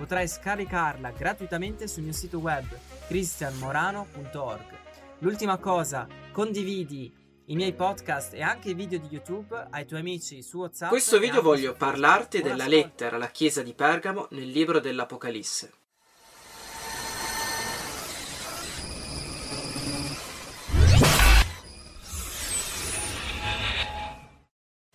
Potrai scaricarla gratuitamente sul mio sito web cristianmorano.org. L'ultima cosa, condividi i miei podcast e anche i video di YouTube ai tuoi amici su WhatsApp. In questo video voglio parlarti della lettera alla chiesa di Pergamo nel libro dell'Apocalisse.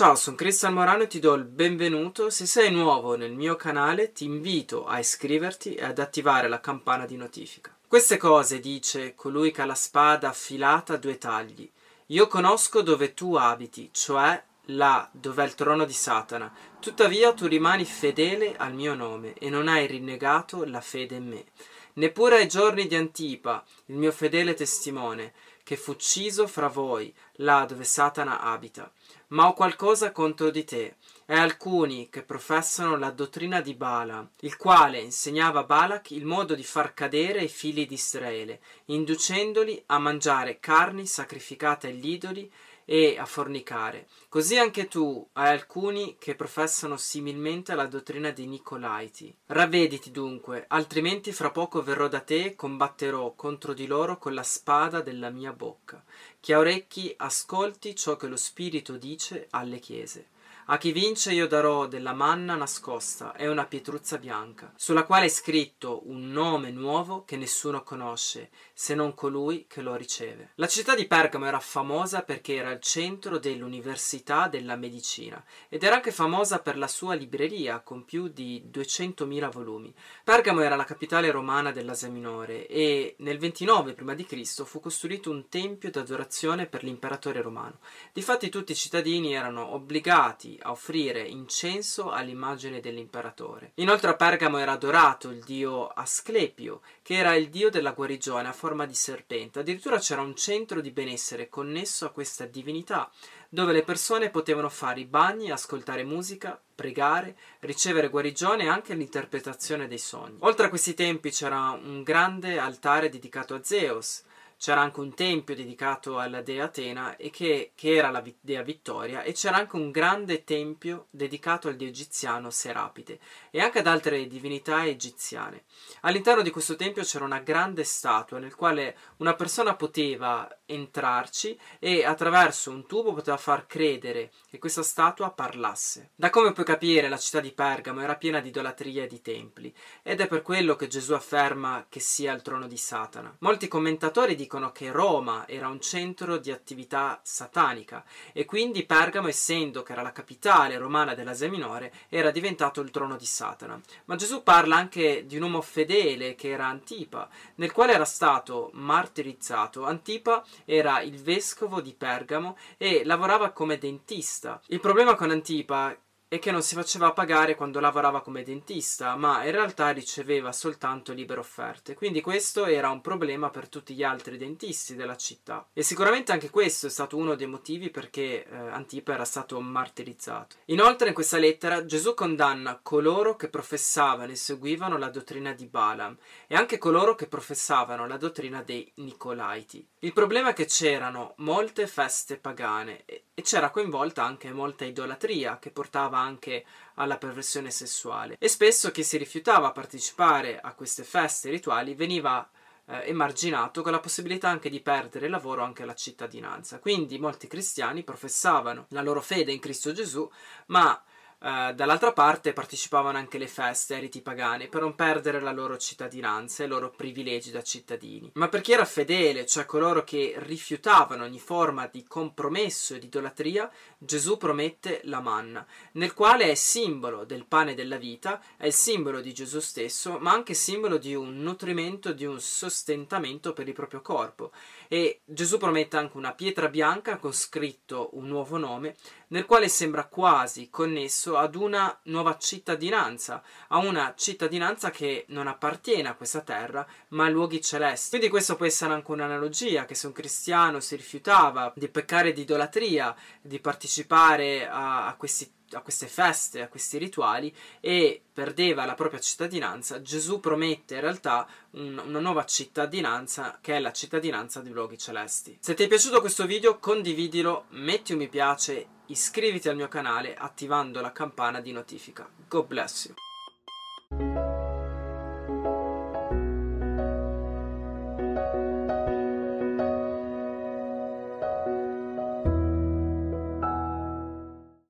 Ciao, sono Cristian Morano e ti do il benvenuto. Se sei nuovo nel mio canale, ti invito a iscriverti e ad attivare la campana di notifica. Queste cose dice colui che ha la spada affilata a due tagli. Io conosco dove tu abiti, cioè là dove è il trono di Satana. Tuttavia tu rimani fedele al mio nome e non hai rinnegato la fede in me. Neppure ai giorni di Antipa, il mio fedele testimone, che fu ucciso fra voi, là dove Satana abita. Ma ho qualcosa contro di te, e alcuni che professano la dottrina di Bala, il quale insegnava a Balak il modo di far cadere i figli di Israele, inducendoli a mangiare carni sacrificate agli idoli e a fornicare. Così anche tu hai alcuni che professano similmente la dottrina dei Nicolaiti. Ravvediti dunque, altrimenti fra poco verrò da te e combatterò contro di loro con la spada della mia bocca. Chi ha orecchi ascolti ciò che lo Spirito dice alle chiese. A chi vince io darò della manna nascosta e una pietruzza bianca, sulla quale è scritto un nome nuovo che nessuno conosce, se non colui che lo riceve. La città di Pergamo era famosa perché era il centro dell'università della medicina ed era anche famosa per la sua libreria con più di 200.000 volumi. Pergamo era la capitale romana dell'Asia Minore e nel 29 p.C. fu costruito un tempio d'adorazione per l'imperatore romano. Difatti tutti i cittadini erano obbligati a offrire incenso all'immagine dell'imperatore. Inoltre a Pergamo era adorato il dio Asclepio, che era il dio della guarigione a forma di serpente. Addirittura c'era un centro di benessere connesso a questa divinità, dove le persone potevano fare i bagni, ascoltare musica, pregare, ricevere guarigione e anche l'interpretazione dei sogni. Oltre a questi tempi c'era un grande altare dedicato a Zeus, c'era anche un tempio dedicato alla dea Atena e che, che era la dea Vittoria e c'era anche un grande tempio dedicato al dio egiziano Serapide e anche ad altre divinità egiziane. All'interno di questo tempio c'era una grande statua nel quale una persona poteva entrarci e attraverso un tubo poteva far credere che questa statua parlasse. Da come puoi capire la città di Pergamo era piena di idolatria e di templi ed è per quello che Gesù afferma che sia il trono di Satana. Molti commentatori dicono dicono che Roma era un centro di attività satanica e quindi Pergamo, essendo che era la capitale romana dell'Asia Minore, era diventato il trono di Satana. Ma Gesù parla anche di un uomo fedele che era Antipa, nel quale era stato martirizzato. Antipa era il vescovo di Pergamo e lavorava come dentista. Il problema con Antipa e che non si faceva pagare quando lavorava come dentista, ma in realtà riceveva soltanto libere offerte. Quindi questo era un problema per tutti gli altri dentisti della città. E sicuramente anche questo è stato uno dei motivi perché eh, Antipa era stato martirizzato. Inoltre in questa lettera Gesù condanna coloro che professavano e seguivano la dottrina di Balaam e anche coloro che professavano la dottrina dei Nicolaiti. Il problema è che c'erano molte feste pagane e c'era coinvolta anche molta idolatria che portava anche alla perversione sessuale e spesso chi si rifiutava a partecipare a queste feste rituali veniva eh, emarginato con la possibilità anche di perdere il lavoro anche la cittadinanza. Quindi molti cristiani professavano la loro fede in Cristo Gesù, ma Uh, dall'altra parte partecipavano anche alle feste, ai riti pagani, per non perdere la loro cittadinanza e i loro privilegi da cittadini. Ma per chi era fedele, cioè coloro che rifiutavano ogni forma di compromesso e di idolatria, Gesù promette la manna, nel quale è simbolo del pane della vita, è il simbolo di Gesù stesso, ma anche simbolo di un nutrimento, di un sostentamento per il proprio corpo. E Gesù promette anche una pietra bianca con scritto un nuovo nome, nel quale sembra quasi connesso ad una nuova cittadinanza, a una cittadinanza che non appartiene a questa terra, ma a luoghi celesti. Quindi questo può essere anche un'analogia, che se un cristiano si rifiutava di peccare di idolatria, di partecipare a, a questi a queste feste, a questi rituali e perdeva la propria cittadinanza, Gesù promette in realtà un, una nuova cittadinanza che è la cittadinanza dei luoghi celesti. Se ti è piaciuto questo video condividilo, metti un mi piace, iscriviti al mio canale attivando la campana di notifica. God bless you.